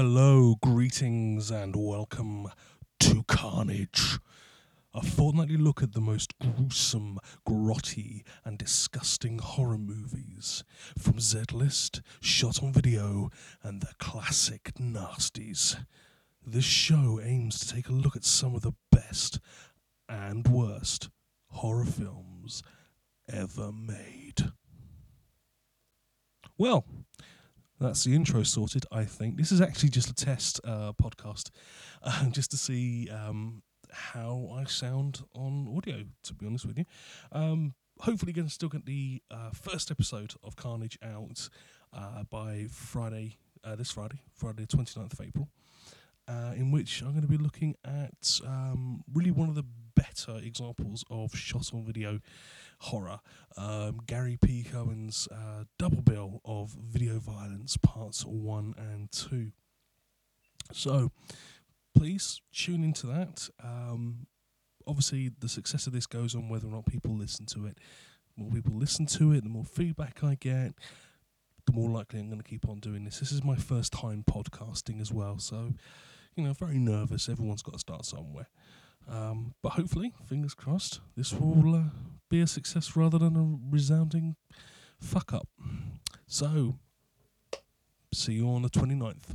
Hello, greetings and welcome to Carnage. A fortnightly look at the most gruesome, grotty, and disgusting horror movies from Z List, Shot on Video, and the classic nasties. This show aims to take a look at some of the best and worst horror films ever made. Well, that's the intro sorted, I think. This is actually just a test uh, podcast, uh, just to see um, how I sound on audio, to be honest with you. Um, hopefully, going to still get the uh, first episode of Carnage out uh, by Friday, uh, this Friday, Friday, 29th of April. Uh, in which I'm going to be looking at um, really one of the better examples of shot on video horror. Um, Gary P. Cohen's uh, double bill of video violence, parts one and two. So please tune into that. Um, obviously, the success of this goes on whether or not people listen to it. The more people listen to it, the more feedback I get, the more likely I'm going to keep on doing this. This is my first time podcasting as well, so you know, very nervous. Everyone's got to start somewhere. Um, but hopefully, fingers crossed, this will uh, be a success rather than a resounding fuck up. So, see you on the 29th.